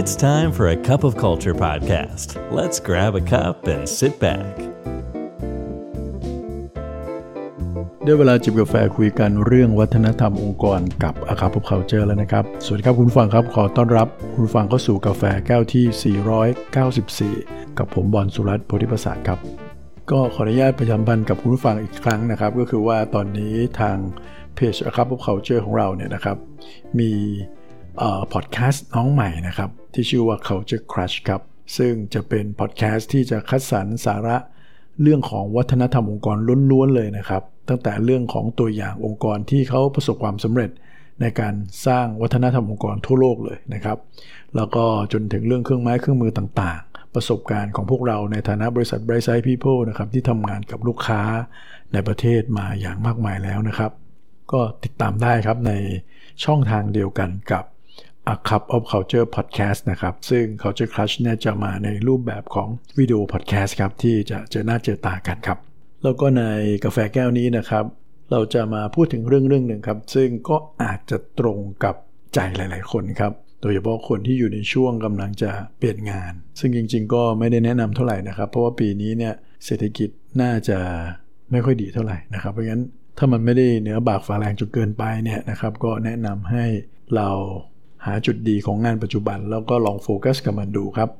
It's time for a cup of culture podcast. Let's grab a cup and sit back. ได้เวลาจิบกาแฟคุยกันเรื่องวัฒนธรรมองค์กรกับอาคาพบเขาเจอแล้วนะครับ สวัสดีครับคุณฟังครับ ขอต้อนรับคุณฟังเข้าสู่กาแฟแก้วที่ 494 กับผมบอลสุรัตน์โพธิประสาทครับ ก็ขออนุญาตประชาสัมพันธ์กับคุณฟังอีกครั้งนะครับ ก็คือว่าตอนนี้ทางเพจอาคาพบเขาเจอของเราเนี่ยนะครับ มีพอดแคสต์น้องใหม่นะครับ ที่ชื่อว่า Culture Crush ครับ ซึ่งจะเป็นพอดแคสต์ที่จะคัดสรรสาระเรื่องของวัฒนธรรมองค์กรล้วนๆเลยนะครับ ตั้งแต่เรื่องของตัวอย่างองค์กรที่เขาประสบความสำเร็จในการสร้างวัฒนธรรมองค์กรทั่วโลกเลยนะครับ แล้วก็จนถึงเรื่องเครื่องไม้เครื่องมือต่างๆ ประสบการณ์ของพวกเราในฐานะบริษัท Bright Side People นะครับที่ทำงานกับลูกค้าในประเทศมาอย่างมากมายแล้วนะครับ ก็ติดตามได้ครับในช่องทางเดียวกันกับ A Cup of Culture Podcast นะครับ ซึ่ง Culture Crush เนี่ยจะมาในรูปแบบของวิดีโอพอดแคสต์ครับ ที่จะเจอหน้าเจอตากันครับ แล้วก็ในกาแฟแก้วนี้นะครับ เราจะมาพูดถึงเรื่องเรื่องหนึ่งครับ ซึ่งก็อาจจะตรงกับใจหลาย ๆ คนครับ โดยเฉพาะคนที่อยู่ในช่วงกำลังจะเปลี่ยนงาน ซึ่งจริง ๆ ก็ไม่ได้แนะนำเท่าไหร่นะครับ เพราะว่าปีนี้เนี่ยเศรษฐกิจน่าจะไม่ค่อยดีเท่าไหร่นะครับ เพราะงั้นถ้ามันไม่ได้เหนือบากฝาแรงจนเกินไปเนี่ยนะครับ ก็แนะนำให้เรา หาจุดดีของงานปัจจุบัน แล้วก็ลองโฟกัสกับมันดูครับ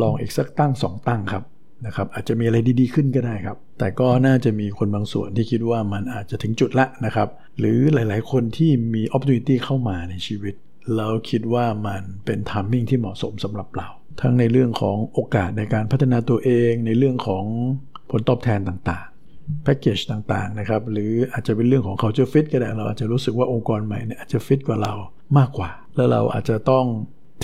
ลองอีกสักตั้ง 2 ตั้งครับนะครับอาจจะมีอะไรดีๆขึ้นก็ได้ครับ แต่ก็น่าจะมีคนบางส่วนที่คิดว่ามันอาจจะถึงจุดละนะครับ หรือหลายๆคนที่มี opportunity เข้ามาในชีวิตแล้วคิดว่ามันเป็น timing ที่เหมาะสมสำหรับเรา ทั้งในเรื่องของโอกาสในการพัฒนาตัวเองในเรื่องของผลตอบแทนต่างๆแพ็กเกจต่างๆนะครับหรืออาจจะเป็นเรื่องของ culture fit ก็ได้เราอาจจะรู้สึกว่าองค์กรใหม่เนี่ยอาจจะฟิตกว่าเรา มากกว่า แล้วเราอาจจะต้อง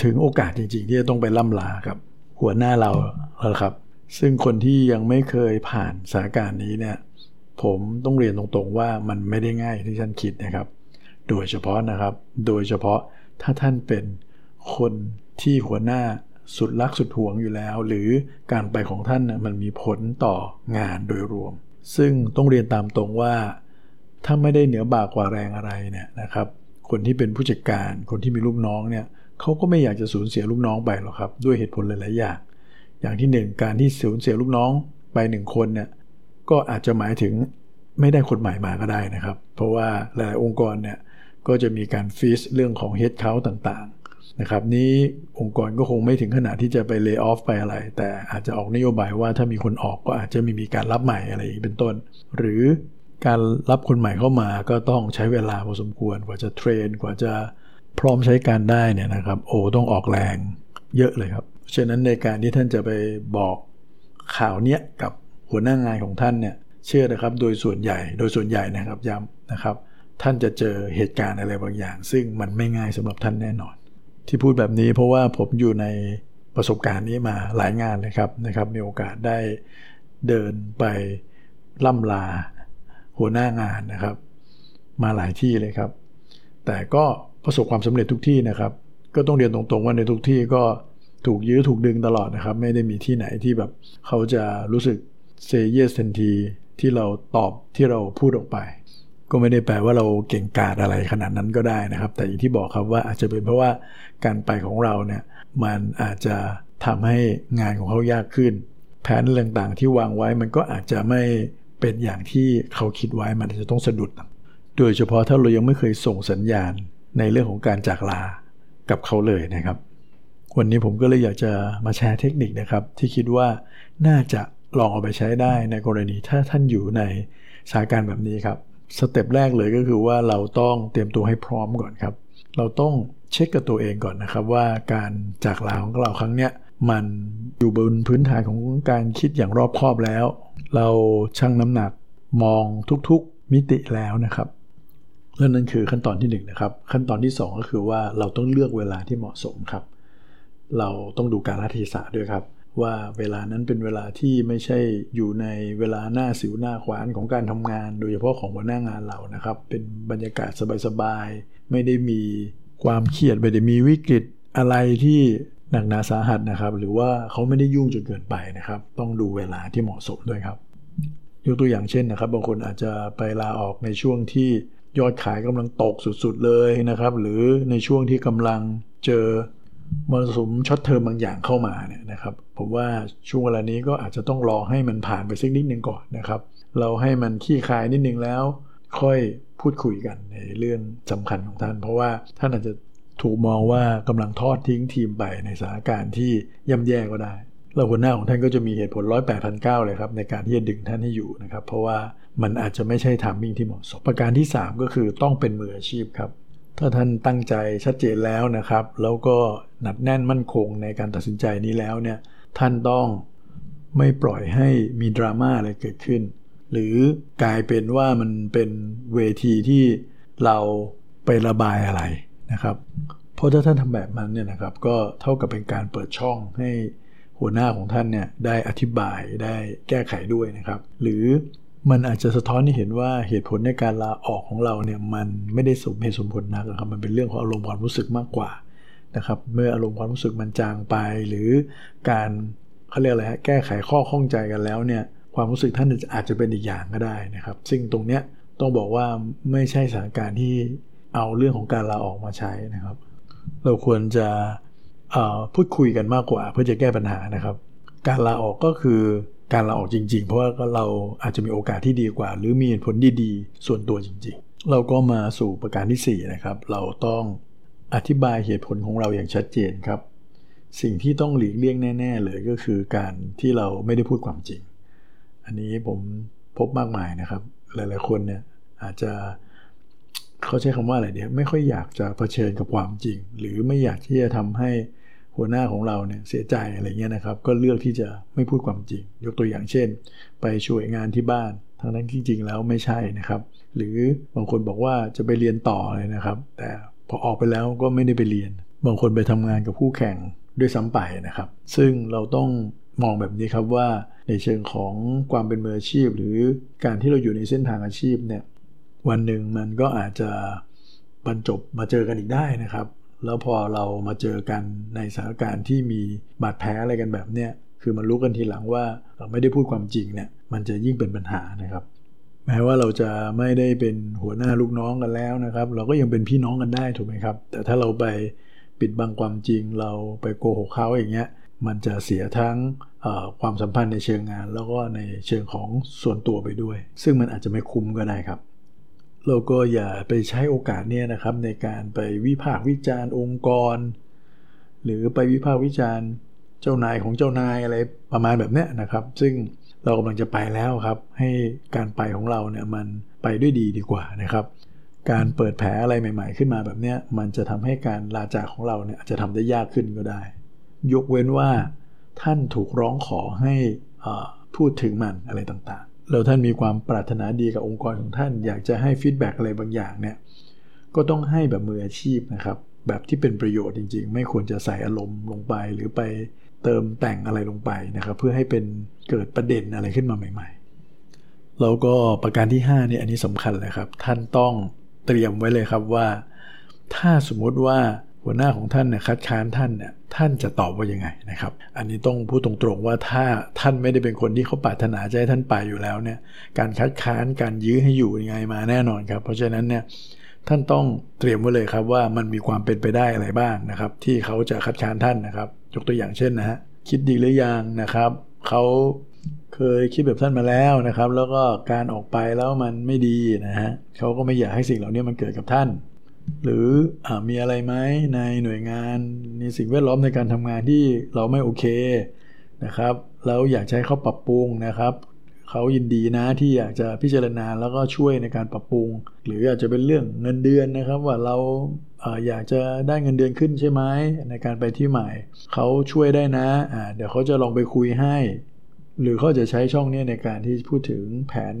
ถึงโอกาสจริง ๆ ที่จะต้องไปล่ำลากับ หัวหน้าเราแล้วครับ ซึ่งคนที่ยังไม่เคยผ่านสถานการณ์นี้เนี่ย ผมต้องเรียนตรงๆว่ามันไม่ได้ง่ายที่ท่านคิดนะครับ โดยเฉพาะนะครับ โดยเฉพาะถ้าท่านเป็นคนที่หัวหน้าสุดรักสุดห่วงอยู่แล้ว หรือการไปของท่านนะมันมีผลต่องานโดยรวม ซึ่งต้องเรียนตามตรงว่า ถ้าไม่ได้เหนือบากกว่าแรงอะไรเนี่ยนะครับ คนที่เป็นผู้จัดการ คนที่มีลูกน้องเนี่ยเขาก็ไม่อยากจะสูญเสียลูกน้องไปหรอกครับ ด้วยเหตุผลหลายๆอย่าง อย่างที่หนึ่งการที่สูญเสียลูกน้องไปหนึ่งคนเนี่ยก็อาจจะหมายถึงไม่ได้คนใหม่มาก็ได้นะครับ เพราะว่าหลายองค์กรเนี่ยก็จะมีการฟีสเรื่องของเฮดเคาต่างๆนะครับนี้องค์กรก็คงไม่ถึงขนาดที่จะไปเลิกออฟไปอะไร แต่อาจจะออกนโยบายว่าถ้ามีคนออกก็อาจจะไม่มีการรับใหม่อะไรเป็นต้น หรือ การรับคนใหม่เข้ามาก็ต้องใช้เวลาพอสมควรกว่าจะเทรนกว่าจะพร้อมใช้การได้เนี่ยนะครับ โอ้ต้องออกแรงเยอะเลยครับ ฉะนั้นในการที่ท่านจะไปบอกข่าวเนี้ยกับหัวหน้างานของท่านเนี่ยเชื่อนะครับโดยส่วนใหญ่โดยส่วนใหญ่นะครับย้ำนะครับ ท่านจะเจอเหตุการณ์อะไรบางอย่าง ซึ่งมันไม่ง่ายสำหรับท่านแน่นอน ที่พูดแบบนี้เพราะว่าผมอยู่ในประสบการณ์นี้มาหลายงานเลยครับนะครับ มีโอกาสได้เดินไปล่ำลา หัวหน้างานนะครับ มาหลายที่เลยครับ แต่ก็ประสบความสำเร็จทุกที่นะครับ ก็ต้องเรียนตรงๆว่าในทุกที่ก็ถูกยื้อถูกดึงตลอดนะครับ ไม่ได้มีที่ไหนที่แบบเขาจะรู้สึกเซเยสทันทีที่เราตอบที่เราพูดออกไป ก็ไม่ได้แปลว่าเราเก่งกาจอะไรขนาดนั้นก็ได้นะครับ แต่อย่างที่บอกครับว่าอาจจะเป็นเพราะว่าการไปของเราเนี่ยมันอาจจะทำให้งานของเขายากขึ้น แผนเรื่องต่างๆที่วางไว้มันก็อาจจะไม่ เป็นอย่างที่เขาคิดไว้มันจะต้องสะดุด โดยเฉพาะถ้าเรายังไม่เคยส่งสัญญาณในเรื่องของการจากลากับเขาเลยนะครับ วันนี้ผมก็เลยอยากจะมาแชร์เทคนิคนะครับ ที่คิดว่าน่าจะลองเอาไปใช้ได้ในกรณีถ้าท่านอยู่ในสถานการณ์แบบนี้ครับสเต็ปแรกเลยก็คือว่าเราต้องเตรียมตัวให้พร้อมก่อนครับ เราต้องเช็คกับตัวเองก่อนนะครับว่าการจากลาของเราครั้งเนี้ย มันอยู่บนพื้นฐานของการคิดอย่างรอบคอบแล้ว เราชั่งน้ำหนักมองทุกๆมิติแล้วนะครับและนั่นคือขั้นตอนที่1นนะครับขั้นตอนที่ 2 ก็คือว่าเราต้องเลือกเวลาที่เหมาะสมครับ เราต้องดูการรัฐศาสตร์ด้วยครับ ว่าเวลานั้นเป็นเวลาที่ไม่ใช่อยู่ในเวลาหน้าสิวหน้าขวานของการทำงาน โดยเฉพาะของหัวหน้างานเรานะครับ เป็นบรรยากาศสบายๆไม่ได้มีความเครียดไม่ได้มีวิกฤตอะไรที่ หนักหนาสาหัสนะครับ หรือว่าเขาไม่ได้ยุ่งจนเกินไปนะครับ ต้องดูเวลาที่เหมาะสมด้วยครับ ยกตัวอย่างเช่นนะครับ บางคนอาจจะไปลาออกในช่วงที่ยอดขายกำลังตกสุดๆเลยนะครับ หรือในช่วงที่กำลังเจอมรสุมช็อตเทอมบางอย่างเข้ามาเนี่ยนะครับผมว่าช่วงเวลานี้ก็อาจจะต้องรอให้มันผ่านไปสักนิดนึงก่อนนะครับ เราให้มันขี้คายนิดนึงแล้ว ค่อยพูดคุยกันในเรื่องสำคัญของท่าน เพราะว่าท่านอาจจะ ถูกมองว่ากำลังทอดทิ้งทีมไปในสถานการณ์ที่ย่ำแย่ก็ได้ แล้วหัวหน้าของท่านก็จะมีเหตุผลร้อยแปดพันเก้าเลยครับในการที่จะดึงท่านให้อยู่นะครับเพราะว่ามันอาจจะไม่ใช่ทามมิ่งที่เหมาะสมประการที่ 3 ก็คือต้องเป็นมืออาชีพครับถ้าท่านตั้งใจชัดเจนแล้วนะครับ แล้วก็หนักแน่นมั่นคงในการตัดสินใจนี้แล้วเนี่ยท่านต้องไม่ปล่อยให้มีดราม่าอะไรเกิดขึ้น หรือกลายเป็นว่ามันเป็นเวทีที่เราไประบายอะไร นะครับ เพราะถ้าท่านทำแบบนั้นเนี่ยนะครับ ก็เท่ากับเป็นการเปิดช่องให้หัวหน้าของท่านเนี่ยได้อธิบายได้แก้ไขด้วยนะครับ หรือมันอาจจะสะท้อนให้เห็นว่าเหตุผลในการลาออกของเราเนี่ยมันไม่ได้สมเหตุสมผลนักนะครับมันเป็นเรื่องของอารมณ์ความรู้สึกมากกว่านะครับ เมื่ออารมณ์ความรู้สึกมันจางไป หรือการเขาเรียกอะไรฮะแก้ไขข้อข้องใจกันแล้วเนี่ยความรู้สึกท่านอาจจะเป็นอีกอย่างก็ได้นะครับ ซึ่งตรงเนี้ยต้องบอกว่าไม่ใช่สถานการณ์ที่ เอาเรื่องของการลาออกมาใช้นะครับ เราควรจะพูดคุยกันมากกว่า เพื่อจะแก้ปัญหานะครับ การลาออกก็คือการลาออกจริง ๆ เพราะว่าเราอาจจะมีโอกาสที่ดีกว่า หรือมีผลดีๆ ส่วนตัวจริง ๆ เราก็มาสู่ประการที่4นะครับ เราต้องอธิบายเหตุผลของเราอย่างชัดเจนครับ สิ่งที่ต้องหลีกเลี่ยงแน่ ๆ เลยก็คือการที่เราไม่ได้พูดความจริง อันนี้ผมพบมากมายนะครับ หลายๆคนเนี่ยอาจจะ เขาใช้คำว่าอะไรเดียไม่ค่อยอยากจะเผชิญกับความจริง หรือไม่อยากที่จะทำให้หัวหน้าของเราเนี่ยเสียใจอะไรเงี้ยนะครับ ก็เลือกที่จะไม่พูดความจริง ยกตัวอย่างเช่น ไปช่วยงานที่บ้านทั้งนั้นจริงๆแล้วไม่ใช่นะครับ หรือบางคนบอกว่าจะไปเรียนต่อเลยนะครับ แต่พอออกไปแล้วก็ไม่ได้ไปเรียน บางคนไปทำงานกับคู่แข่งด้วยซ้ำไปนะครับ ซึ่งเราต้องมองแบบนี้ครับว่าในเชิงของความเป็นมืออาชีพ หรือการที่เราอยู่ในเส้นทางอาชีพเนี่ย วันหนึ่งมันก็อาจจะบรรจบมาเจอกันอีกได้นะครับ แล้วพอเรามาเจอกันในสถานการณ์ที่มีบาดแผลอะไรกันแบบเนี้ยคือมันรู้กันทีหลังว่าเราไม่ได้พูดความจริงเนี่ยมันจะยิ่งเป็นปัญหานะครับ แม้ว่าเราจะไม่ได้เป็นหัวหน้าลูกน้องกันแล้วนะครับ เราก็ยังเป็นพี่น้องกันได้ถูกไหมครับ แต่ถ้าเราไปปิดบังความจริงเราไปโกหกเขาอย่างเงี้ยมันจะเสียทั้งความสัมพันธ์ในเชิงงาน แล้วก็ในเชิงของส่วนตัวไปด้วย ซึ่งมันอาจจะไม่คุ้มก็ได้ครับ เราก็อย่าไปใช้โอกาสเนี่ยนะครับในการไปวิพากษ์วิจารณ์องค์กร หรือไปวิพากษ์วิจารณ์เจ้านายของเจ้านายอะไรประมาณแบบนี้นะครับ ซึ่งเรากำลังจะไปแล้วครับ ให้การไปของเราเนี่ยมันไปด้วยดีดีกว่านะครับ การเปิดแผลอะไรใหม่ ๆ ขึ้นมาแบบนี้มันจะทำให้การลาจากของเราเนี่ยอาจจะทำได้ยากขึ้นก็ได้ ยกเว้นว่าท่านถูกร้องขอให้พูดถึงมันอะไรต่าง แล้วท่านมีความปรารถนาดีกับองค์กรของท่าน อยากจะให้ feedback อะไรบางอย่างเนี่ยก็ต้องให้แบบมืออาชีพนะครับ แบบที่เป็นประโยชน์จริง ๆ ไม่ควรจะใส่อารมณ์ลงไป หรือไปเติมแต่งอะไรลงไปนะครับ เพื่อให้เป็นเกิดประเด็นอะไรขึ้นมาใหม่ ๆ แล้วก็ประการที่5นี่อันนี้สำคัญเลยครับ ท่านต้องเตรียมไว้เลยครับว่า ถ้าสมมุติว่า หัวหน้าของท่านเนี่ยคัดค้านท่านเนี่ยท่านจะตอบว่ายังไงนะครับ อันนี้ต้องพูดตรงๆว่าถ้าท่านไม่ได้เป็นคนที่เขาปรารถนาจะให้ท่านไปอยู่แล้วเนี่ยการคัดค้านการยื้อให้อยู่ยังไงมาแน่นอนครับ เพราะฉะนั้นเนี่ยท่านต้องเตรียมไว้เลยครับว่ามันมีความเป็นไปได้อะไรบ้างนะครับ ที่เขาจะคัดค้านท่านนะครับ ยกตัวอย่างเช่นนะฮะคิดดีหรือยังนะครับเขาเคยคิดแบบท่านมาแล้วนะครับ แล้วก็การออกไปแล้วมันไม่ดีนะฮะเขาก็ไม่อยากให้สิ่งเหล่านี้มันเกิดกับท่าน หรืออมีอะไรไหมในหน่วยงานในสิ่งแวดล้อมในการทำงานที่เราไม่โอเคนะครับแล้วอยากใช้เขาปรับปรุงนะครับเขายินดีนะที่อยากจะพิจารณาแล้วก็ช่วยในการปรับปรุง หรืออาจจะเป็นเรื่องเงินเดือนนะครับ ว่าเราอยากจะได้เงินเดือนขึ้นใช่ไหมในการไปที่ใหม่เขาช่วยได้นะะเดี๋ยวเขาจะลองไปคุยให้ หรือเขาจะใช้ช่องนี้ในการที่พูดถึงแผน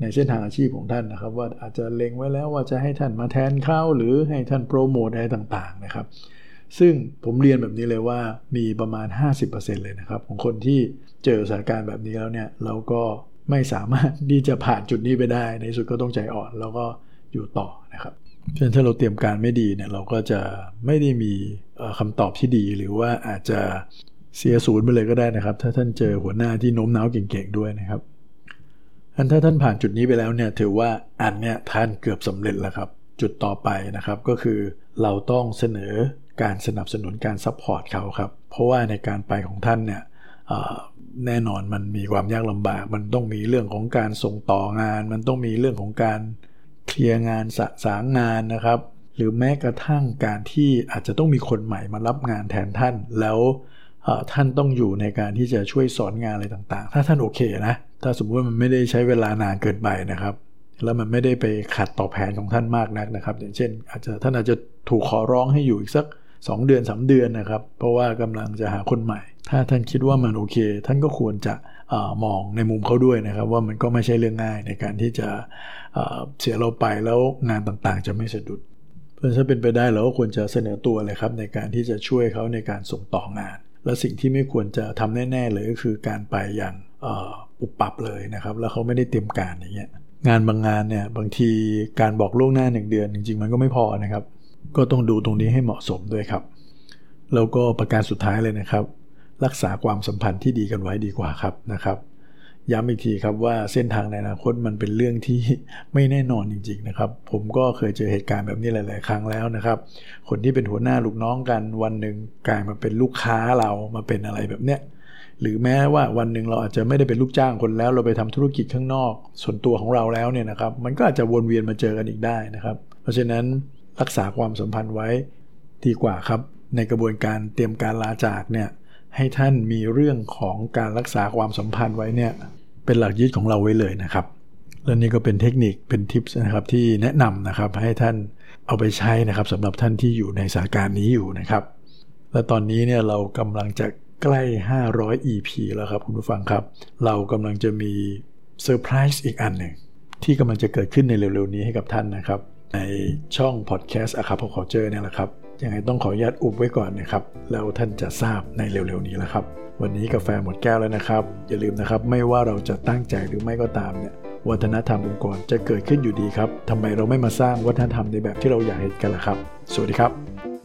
ในเส้นทางอาชีพของท่านนะครับ ว่าอาจจะเล็งไว้แล้วว่าจะให้ท่านมาแทนเข้าหรือให้ท่านโปรโมทอะไรต่างๆนะครับ ซึ่งผมเรียนแบบนี้เลยว่ามีประมาณ 50%เลยนะครับ ของคนที่เจอสถานการณ์แบบนี้แล้วเนี่ยเราก็ไม่สามารถที่จะผ่านจุดนี้ไปได้ ในสุดก็ต้องใจอ่อนแล้วก็อยู่ต่อนะครับเช่นถ้าเราเตรียมการไม่ดีเนี่ยเราก็จะไม่ได้มีคำตอบที่ดีหรือว่าอาจจะเสียศูนย์ไปเลยก็ได้นะครับ ถ้าท่านเจอหัวหน้าที่โน้มน้าวเก่งๆด้วยนะครับ อันถ้าท่านผ่านจุดนี้ไปแล้วเนี่ยถือว่าอันเนี่ยท่านเกือบสำเร็จแล้วครับ จุดต่อไปนะครับก็คือเราต้องเสนอการสนับสนุนการ support เขาครับ เพราะว่าในการไปของท่านเนี่ยแน่นอนมันมีความยากลำบาก มันต้องมีเรื่องของการส่งต่องาน มันต้องมีเรื่องของการเคลียร์งานสะสางงานนะครับ หรือแม้กระทั่งการที่อาจจะต้องมีคนใหม่มารับงานแทนท่าน แล้วท่านต้องอยู่ในการที่จะช่วยสอนงานอะไรต่างๆ ถ้าท่านโอเคนะ ถ้าสมมติว่ามันไม่ได้ใช้เวลานานเกินไปนะครับ แล้วมันไม่ได้ไปขัดต่อแผนของท่านมากนักนะครับ อย่างเช่น อาจจะท่านอาจจะถูกขอร้องให้อยู่อีกสัก 2 เดือน 3 เดือนนะครับ เพราะว่ากำลังจะหาคนใหม่ ถ้าท่านคิดว่ามันโอเค ท่านก็ควรจะอมองในมุมเขาด้วยนะครับ ว่ามันก็ไม่ใช่เรื่องง่ายในการที่จะเสียเราไปแล้วงานต่างๆ จะไม่สะดุดเพราะฉะนั้นเป็นไปได้เราก็ควรจะเสนอตัวเลยครับในการที่จะช่วยเขาในการส่งต่องาน และสิ่งที่ไม่ควรจะทำแน่ ๆ เลยก็คือการไปอย่าง อุปปับเลยนะครับ แล้วเขาไม่ได้เตรียมการอย่างเงี้ยงานบางงานเนี่ยบางทีการบอกล่วงหน้าหนึ่งเดือน จริง ๆ มันก็ไม่พอนะครับ ก็ต้องดูตรงนี้ให้เหมาะสมด้วยครับ แล้วก็ประการสุดท้ายเลยนะครับ รักษาความสัมพันธ์ที่ดีกันไว้ดีกว่าครับนะครับ ย้ำอีกทีครับว่าเส้นทางในอนาคตมันเป็นเรื่องที่ไม่แน่นอนจริง ๆนะครับ ผมก็เคยเจอเหตุการณ์แบบนี้หลาย ๆ ครั้งแล้วนะครับ คนที่เป็นหัวหน้าลูกน้องกันวันหนึ่งกลายมาเป็นลูกค้าเรามาเป็นอะไรแบบเนี้ย หรือแม้ว่าวันหนึ่งเราอาจจะไม่ได้เป็นลูกจ้างคนแล้ว เราไปทำธุรกิจข้างนอก ส่วนตัวของเราแล้วเนี่ยนะครับ มันก็อาจจะวนเวียนมาเจอกันอีกได้นะครับ เพราะฉะนั้นรักษาความสัมพันธ์ไว้ดีกว่าครับ ในกระบวนการเตรียมการลาจากเนี่ยให้ท่านมีเรื่องของการรักษาความสัมพันธ์ไว้เนี่ยเป็นหลักยึดของเราไว้เลยนะครับและนี่ก็เป็นเทคนิคเป็นทิปส์นะครับที่แนะนำนะครับให้ท่านเอาไปใช้นะครับสำหรับท่านที่อยู่ในสถานการณ์นี้อยู่นะครับ และตอนนี้เนี่ยเรากำลังจะ ใกล้ 500 EP แล้วครับคุณผู้ฟังครับ เรากำลังจะมีเซอร์ไพรส์อีกอันหนึ่ง ที่กำลังจะเกิดขึ้นในเร็วๆนี้ให้กับท่านนะครับ ในช่องพอดแคสต์อะครับพอขอเจอเนี่ยแหละครับยังไงต้องขออนุญาตอุบไว้ก่อนนะครับ แล้วท่านจะทราบในเร็วๆนี้แล้วครับ วันนี้กาแฟหมดแก้วแล้วนะครับ อย่าลืมนะครับ ไม่ว่าเราจะตั้งใจหรือไม่ก็ตามเนี่ยวัฒนธรรมองค์กรจะเกิดขึ้นอยู่ดีครับทำไมเราไม่มาสร้างวัฒนธรรมในแบบที่เราอยากเห็นกันล่ะครับ สวัสดีครับ